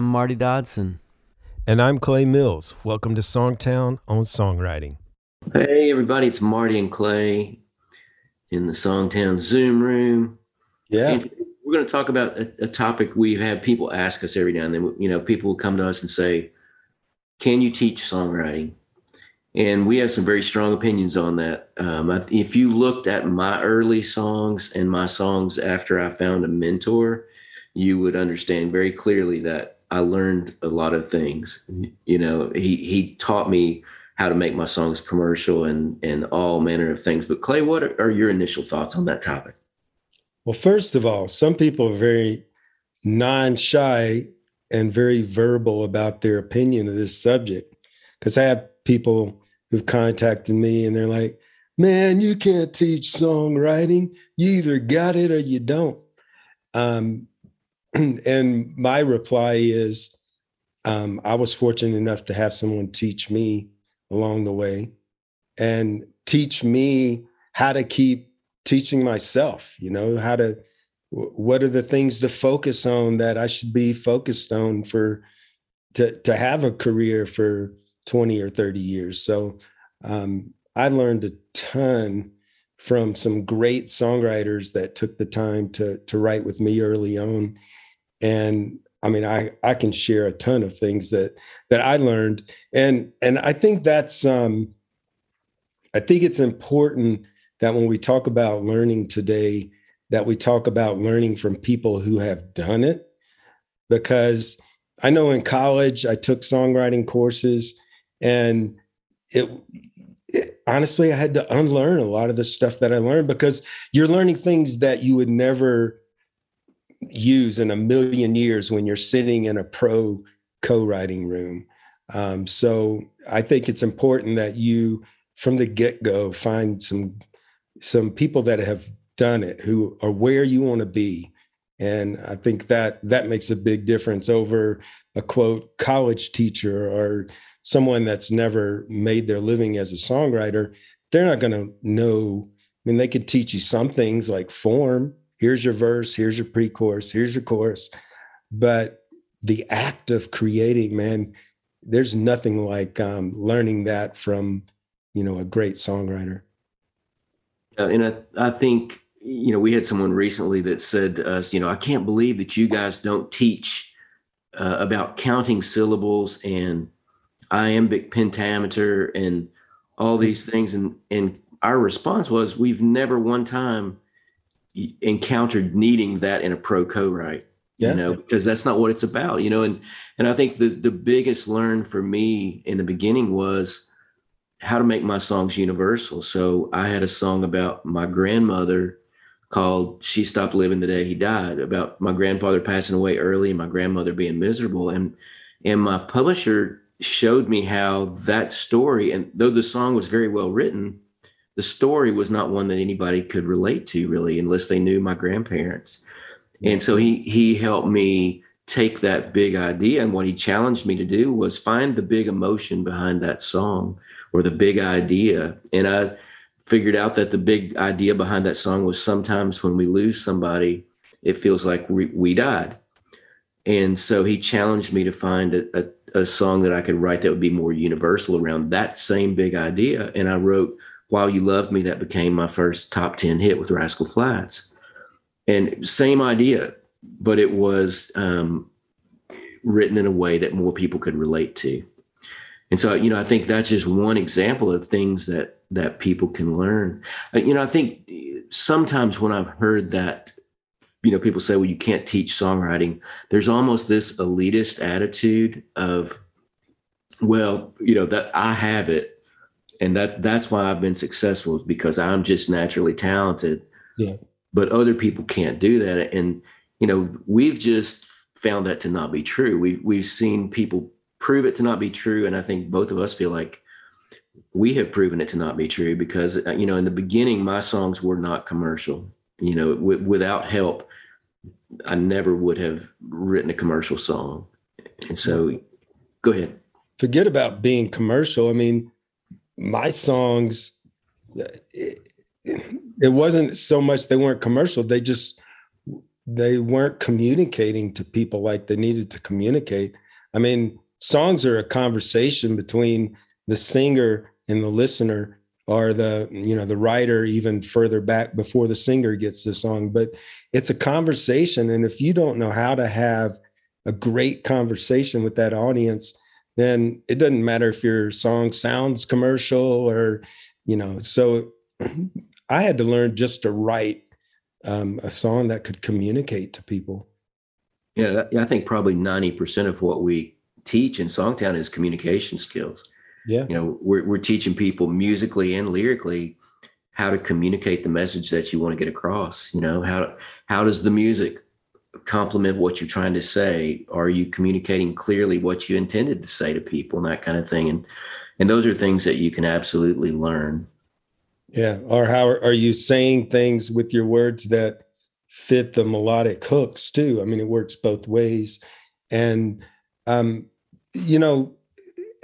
I'm Marty Dodson. And I'm Clay Mills. Welcome to Songtown on Songwriting. Hey, everybody, it's Marty and Clay in the Songtown Zoom room. Yeah. And we're going to talk about a, a, topic we've had people ask us every now and then. You know, people will come to us and say, Can you teach songwriting? And we have some very strong opinions on that. Um, if you looked at my early songs and my songs after I found a mentor, you would understand very clearly that I learned a lot of things. You know, he he taught me how to make my songs commercial and and all manner of things. But Clay, what are your initial thoughts on that topic? Well, first of all, some people are very non-shy and very verbal about their opinion of this subject. Because I have people who've contacted me and they're like, "Man, you can't teach songwriting. You either got it or you don't." Um, and my reply is um, I was fortunate enough to have someone teach me along the way and teach me how to keep teaching myself, you know, how to, what are the things to focus on that I should be focused on for, to, to have a career for 20 or 30 years. So um, I learned a ton from some great songwriters that took the time to, to write with me early on and I mean, I I can share a ton of things that that I learned, and and I think that's um, I think it's important that when we talk about learning today, that we talk about learning from people who have done it, because I know in college I took songwriting courses, and it, it honestly I had to unlearn a lot of the stuff that I learned because you're learning things that you would never use in a million years when you're sitting in a pro co-writing room. Um, so I think it's important that you, from the get-go, find some some people that have done it who are where you want to be, and I think that that makes a big difference over a quote college teacher or someone that's never made their living as a songwriter. They're not going to know. I mean, they could teach you some things like form, here's your verse, here's your pre-chorus, here's your chorus. But the act of creating, man, there's nothing like um, learning that from, you know, a great songwriter. And I, I think, you know, we had someone recently that said to us, you know, I can't believe that you guys don't teach uh, about counting syllables and iambic pentameter and all these things. And, and our response was, we've never one time encountered needing that in a pro co-write yeah. you know because that's not what it's about you know and and i think the the biggest learn for me in the beginning was how to make my songs universal so i had a song about my grandmother called she stopped living the day he died about my grandfather passing away early and my grandmother being miserable and and my publisher showed me how that story and though the song was very well written the story was not one that anybody could relate to really unless they knew my grandparents. And so he he helped me take that big idea and what he challenged me to do was find the big emotion behind that song or the big idea. And i figured out that the big idea behind that song was sometimes when we lose somebody it feels like we, we died. And so he challenged me to find a, a, a song that i could write that would be more universal around that same big idea. And i wrote while You Loved Me, that became my first top 10 hit with Rascal Flatts. And same idea, but it was um, written in a way that more people could relate to. And so, you know, I think that's just one example of things that that people can learn. Uh, you know, I think sometimes when I've heard that, you know, people say, well, you can't teach songwriting, there's almost this elitist attitude of, well, you know, that I have it and that that's why I've been successful is because I'm just naturally talented. Yeah. But other people can't do that, and you know we've just found that to not be true. We we've seen people prove it to not be true, and I think both of us feel like we have proven it to not be true because uh, you know in the beginning my songs were not commercial. You know, w- without help, I never would have written a commercial song. And so, go ahead. Forget about being commercial. I mean, my songs it, it, wasn't so much they weren't commercial. They just they weren't communicating to people like they needed to communicate. I mean, songs are a conversation between the singer and the listener or the you know the writer even further back before the singer gets the song. But it's a conversation. And if you don't know how to have a great conversation with that audience then it doesn't matter if your song sounds commercial or you know so i had to learn just to write um, a song that could communicate to people. Yeah i think probably 90% of what we teach in songtown is communication skills. Yeah. You know we're, we're teaching people musically and lyrically how to communicate the message that you want to get across you know how how does the music complement what you're trying to say? Are you communicating clearly what you intended to say to people and that kind of thing? And and those are things that you can absolutely learn. Yeah or how are you saying things with your words that fit the melodic hooks too? I mean it works both ways. And um you know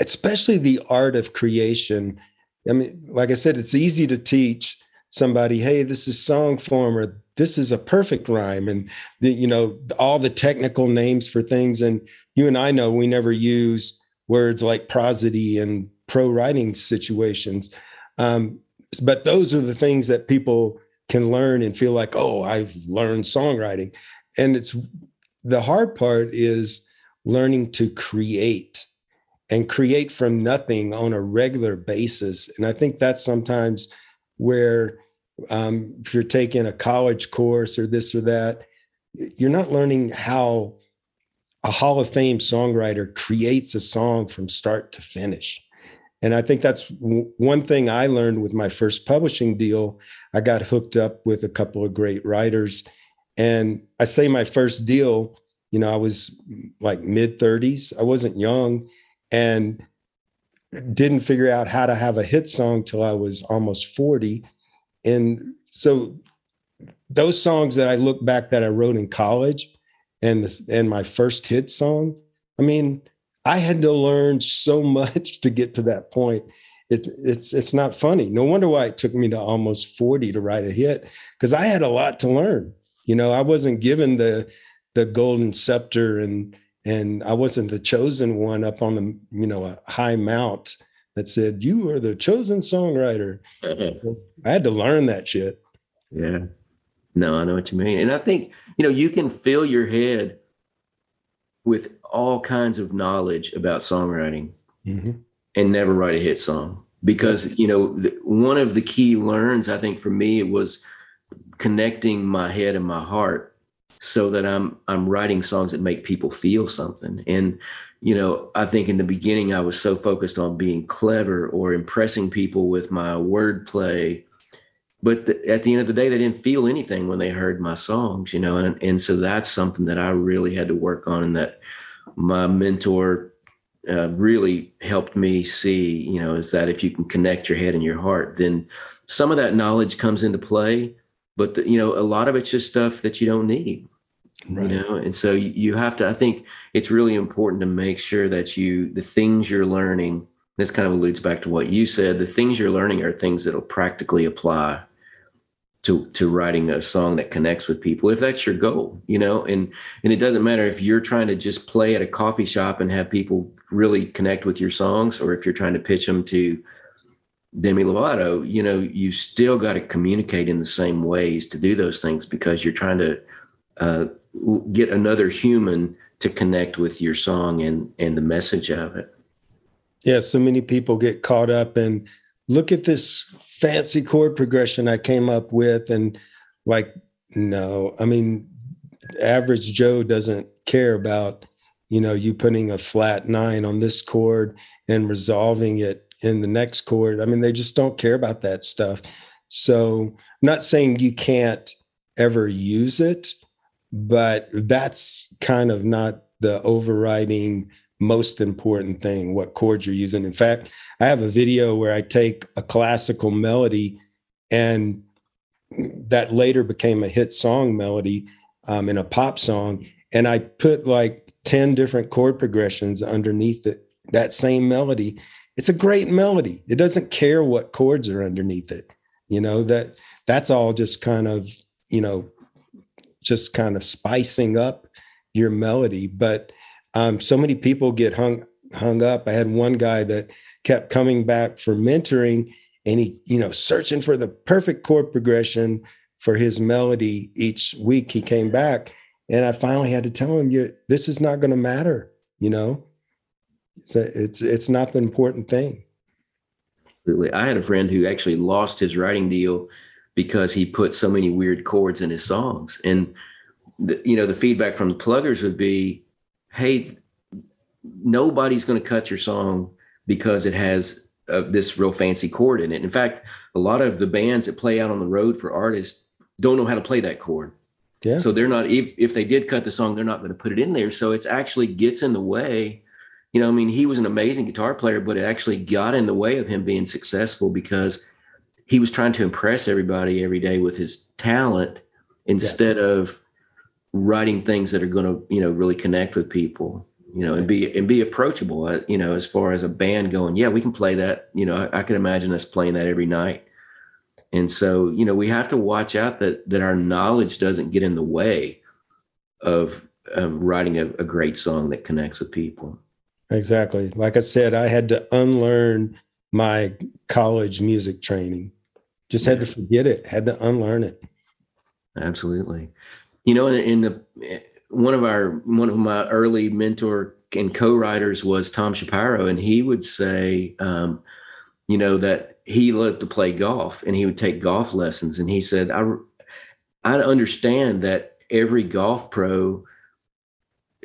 especially the art of creation. I mean like i said it's easy to teach somebody hey this is song form or this is a perfect rhyme. And the, you know all the technical names for things. And you and i know we never use words like prosody and pro writing situations. Um, but those are the things that people can learn and feel like oh i've learned songwriting. And it's the hard part is learning to create and create from nothing on a regular basis. And i think that's sometimes where um, if you're taking a college course or this or that, you're not learning how a Hall of Fame songwriter creates a song from start to finish. And I think that's w- one thing I learned with my first publishing deal. I got hooked up with a couple of great writers. And I say my first deal, you know, I was like mid 30s, I wasn't young and didn't figure out how to have a hit song till I was almost 40 and so those songs that I look back that I wrote in college and the, and my first hit song, I mean, I had to learn so much to get to that point. It, it's it's not funny. No wonder why it took me to almost 40 to write a hit because I had a lot to learn. You know, I wasn't given the the golden scepter and and I wasn't the chosen one up on the you know a high mount that said you are the chosen songwriter. I had to learn that shit. Yeah. No, I know what you mean. And I think, you know, you can fill your head with all kinds of knowledge about songwriting mm-hmm. and never write a hit song because, you know, the, one of the key learns I think for me was connecting my head and my heart so that I'm I'm writing songs that make people feel something. And you know, I think in the beginning I was so focused on being clever or impressing people with my wordplay, but the, at the end of the day, they didn't feel anything when they heard my songs. You know, and and so that's something that I really had to work on, and that my mentor uh, really helped me see. You know, is that if you can connect your head and your heart, then some of that knowledge comes into play but the, you know a lot of it's just stuff that you don't need right. you know and so you, have to i think it's really important to make sure that you the things you're learning this kind of alludes back to what you said the things you're learning are things that'll practically apply to to writing a song that connects with people if that's your goal you know and and it doesn't matter if you're trying to just play at a coffee shop and have people really connect with your songs or if you're trying to pitch them to Demi Lovato, you know, you still got to communicate in the same ways to do those things because you're trying to uh, get another human to connect with your song and and the message of it. Yeah, so many people get caught up and look at this fancy chord progression I came up with, and like, no, I mean, average Joe doesn't care about you know you putting a flat nine on this chord and resolving it in the next chord. I mean, they just don't care about that stuff. So, I'm not saying you can't ever use it, but that's kind of not the overriding most important thing what chords you're using. In fact, I have a video where I take a classical melody and that later became a hit song melody um, in a pop song. And I put like 10 different chord progressions underneath it, that same melody it's a great melody. It doesn't care what chords are underneath it. You know, that that's all just kind of, you know, just kind of spicing up your melody. But um, so many people get hung hung up. I had one guy that kept coming back for mentoring and he, you know, searching for the perfect chord progression for his melody each week he came back. And I finally had to tell him, you this is not going to matter, you know. It's, a, it's it's not the important thing. I had a friend who actually lost his writing deal because he put so many weird chords in his songs. And the, you know, the feedback from the pluggers would be, "Hey, nobody's going to cut your song because it has uh, this real fancy chord in it. In fact, a lot of the bands that play out on the road for artists don't know how to play that chord. Yeah. So they're not if if they did cut the song, they're not going to put it in there. So it's actually gets in the way. You know, I mean, he was an amazing guitar player, but it actually got in the way of him being successful because he was trying to impress everybody every day with his talent instead yeah. of writing things that are going to, you know, really connect with people you know, and be and be approachable. Uh, you know, as far as a band going, yeah, we can play that. You know, I, I can imagine us playing that every night. And so, you know, we have to watch out that that our knowledge doesn't get in the way of um, writing a, a great song that connects with people. Exactly. Like I said, I had to unlearn my college music training. Just had to forget it. Had to unlearn it. Absolutely. You know, in, the one of our one of my early mentor and co-writers was Tom Shapiro, and he would say, um, you know, that he loved to play golf and he would take golf lessons. And he said, I, I understand that every golf pro,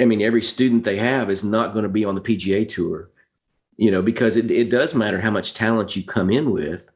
I mean, every student they have is not going to be on the PGA tour, you know, because it, it does matter how much talent you come in with.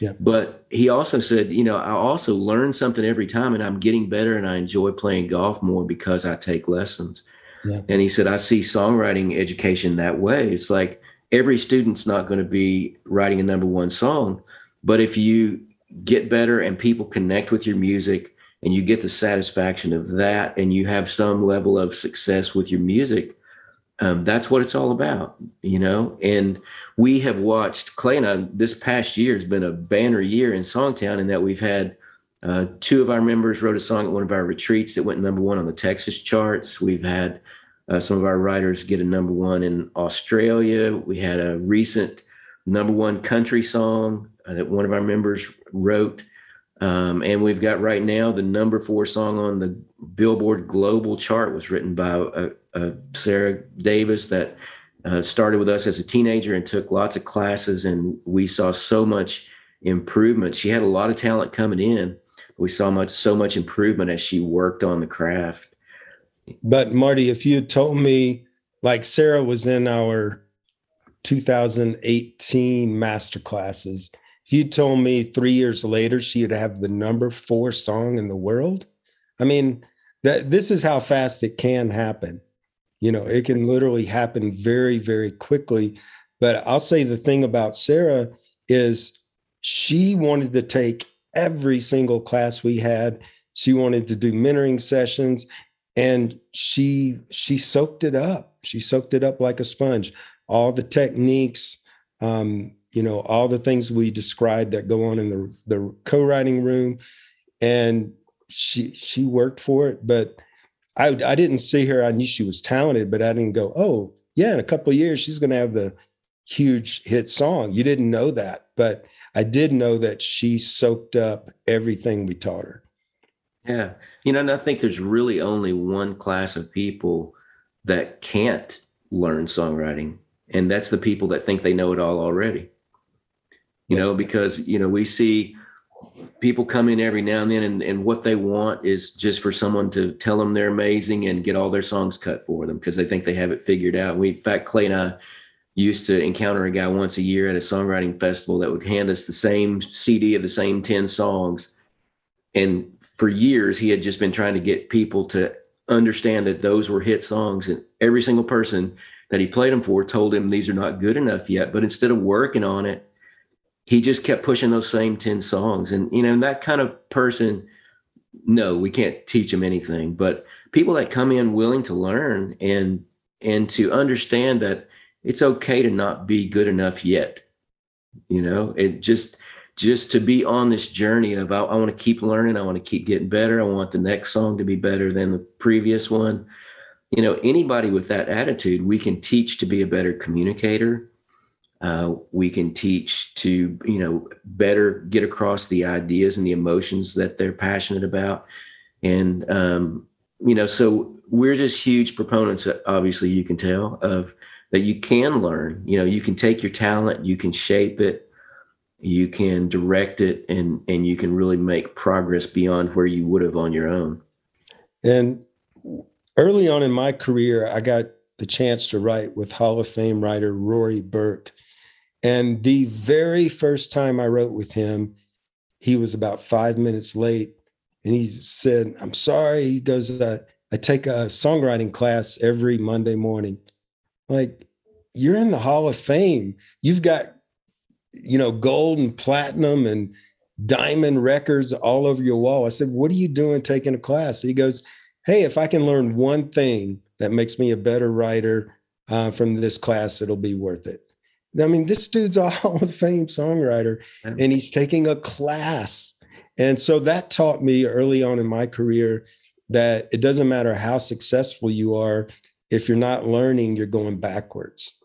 Yeah. But he also said, you know, I also learn something every time and I'm getting better and I enjoy playing golf more because I take lessons. Yeah. And he said, I see songwriting education that way. It's like every student's not going to be writing a number one song, but if you get better and people connect with your music and you get the satisfaction of that and you have some level of success with your music, um, that's what it's all about, you know. And we have watched Clay and I. This past year has been a banner year in Songtown, in that we've had uh, two of our members wrote a song at one of our retreats that went number one on the Texas charts. We've had uh, some of our writers get a number one in Australia. We had a recent number one country song uh, that one of our members wrote. Um, and we've got right now the number four song on the Billboard Global chart was written by uh, uh, Sarah Davis that uh, started with us as a teenager and took lots of classes, and we saw so much improvement. She had a lot of talent coming in. but We saw much so much improvement as she worked on the craft. But Marty, if you told me like Sarah was in our 2018 master classes, you told me three years later she'd have the number four song in the world, I mean, that this is how fast it can happen. You know, it can literally happen very, very quickly. But I'll say the thing about Sarah is she wanted to take every single class we had. She wanted to do mentoring sessions and she she soaked it up. She soaked it up like a sponge. All the techniques, um, you know, all the things we described that go on in the the co-writing room. And she she worked for it, but I I didn't see her. I knew she was talented, but I didn't go, oh yeah, in a couple years she's going to have the huge hit song. You didn't know that, but I did know that she soaked up everything we taught her. Yeah, you know, and I think there's really only one class of people that can't learn songwriting, and that's the people that think they know it all already. You know, because you know we see people come in every now and then and, and what they want is just for someone to tell them they're amazing and get all their songs cut for them because they think they have it figured out. We, in fact, Clay and I used to encounter a guy once a year at a songwriting festival that would hand us the same CD of the same 10 songs. And for years, he had just been trying to get people to understand that those were hit songs. And every single person that he played them for told him these are not good enough yet. But instead of working on it, he just kept pushing those same 10 songs. And, you know, that kind of person, no, we can't teach them anything. But people that come in willing to learn and and to understand that it's okay to not be good enough yet. You know, it just just to be on this journey of I, I want to keep learning, I want to keep getting better, I want the next song to be better than the previous one. You know, anybody with that attitude, we can teach to be a better communicator. Uh, we can teach to you know better get across the ideas and the emotions that they're passionate about. And um, you know so we're just huge proponents obviously you can tell of that you can learn. You know you can take your talent you can shape it you can direct it and and you can really make progress beyond where you would have on your own. And early on in my career i got the chance to write with hall of fame writer Rory Bourke and the very first time i wrote with him he was about five minutes late. And he said i'm sorry he goes uh, i take a songwriting class every monday morning. Like you're in the hall of fame. You've got you know gold and platinum and diamond records all over your wall. I said what are you doing taking a class? He goes hey if i can learn one thing that makes me a better writer uh, from this class it'll be worth it i mean this dude's a hall of fame songwriter and he's taking a class. And so that taught me early on in my career that it doesn't matter how successful you are if you're not learning you're going backwards.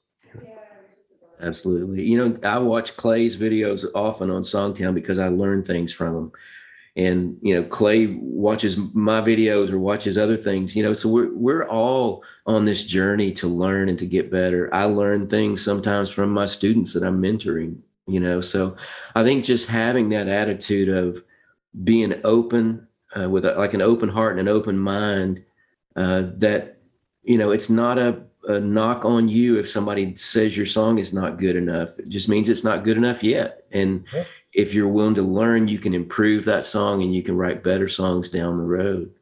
Absolutely. You know i watch clay's videos often on songtown because i learn things from him and you know clay watches my videos or watches other things you know so we're we're all on this journey to learn and to get better. I learn things sometimes from my students that i'm mentoring you know so i think just having that attitude of being open uh, with a, like an open heart and an open mind uh, that you know it's not a, a, knock on you if somebody says your song is not good enough. It just means it's not good enough yet. And yeah. If you're willing to learn you can improve that song and you can write better songs down the road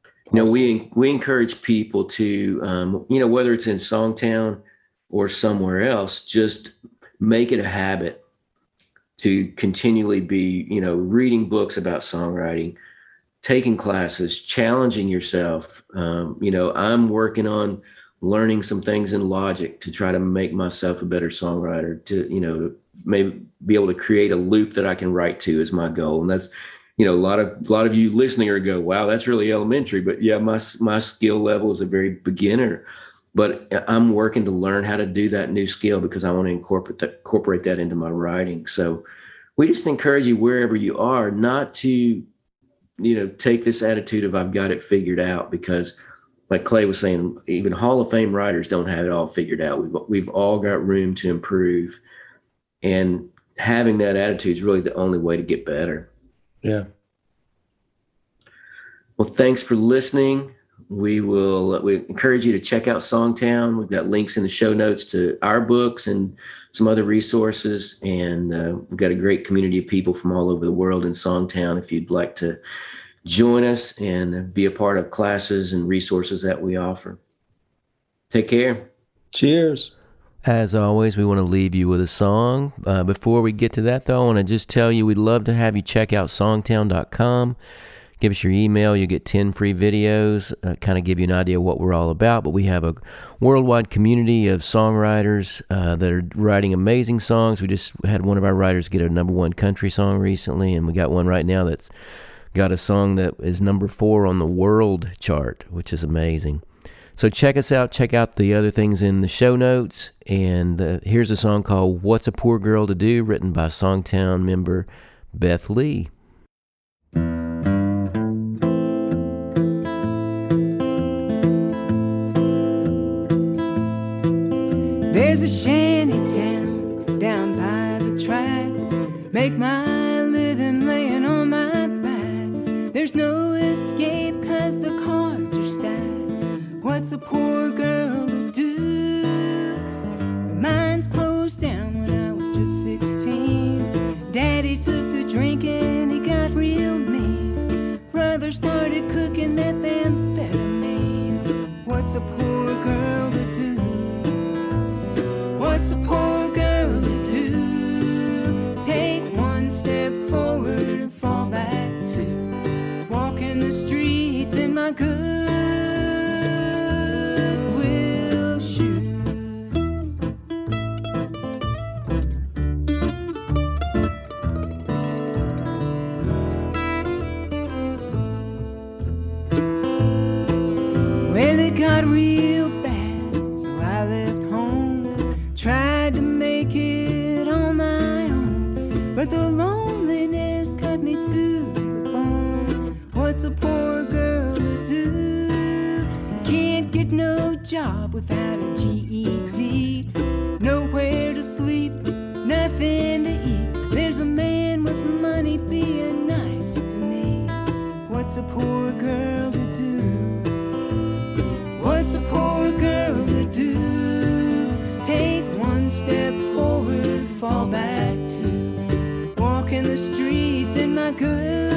awesome. you know we we encourage people to um, you know whether it's in songtown or somewhere else just make it a habit to continually be, you know, reading books about songwriting, taking classes, challenging yourself. Um, you know, I'm working on learning some things in logic to try to make myself a better songwriter to, you know, maybe be able to create a loop that I can write to is my goal. And that's, you know, a lot of a lot of you listening are go, wow, that's really elementary. But yeah, my my skill level is a very beginner. But I'm working to learn how to do that new skill because I want to incorporate that, incorporate that into my writing. So we just encourage you wherever you are not to, you know, take this attitude of I've got it figured out because like Clay was saying, even Hall of Fame writers don't have it all figured out. We've we've all got room to improve. And having that attitude is really the only way to get better. Yeah. Well, thanks for listening we will we encourage you to check out songtown we've got links in the show notes to our books and some other resources and uh, we've got a great community of people from all over the world in songtown if you'd like to join us and be a part of classes and resources that we offer take care cheers as always, we want to leave you with a song. Uh, before we get to that, though, I want to just tell you we'd love to have you check out songtown.com give us your email. You get 10 free videos, uh, kind of give you an idea of what we're all about. But we have a worldwide community of songwriters uh, that are writing amazing songs. We just had one of our writers get a number one country song recently, and we got one right now that's got a song that is number four on the world chart, which is amazing. So check us out. Check out the other things in the show notes. And uh, here's a song called What's a Poor Girl to Do, written by Songtown member Beth Lee. There's a shanty town down by the track. Make my a poor but the loneliness cut me to the bone. What's a poor girl to do? Can't get no job without a GED. Nowhere to sleep, nothing to eat. There's a man with money being nice to me. What's a poor girl good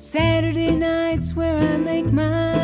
Saturday night's where I make my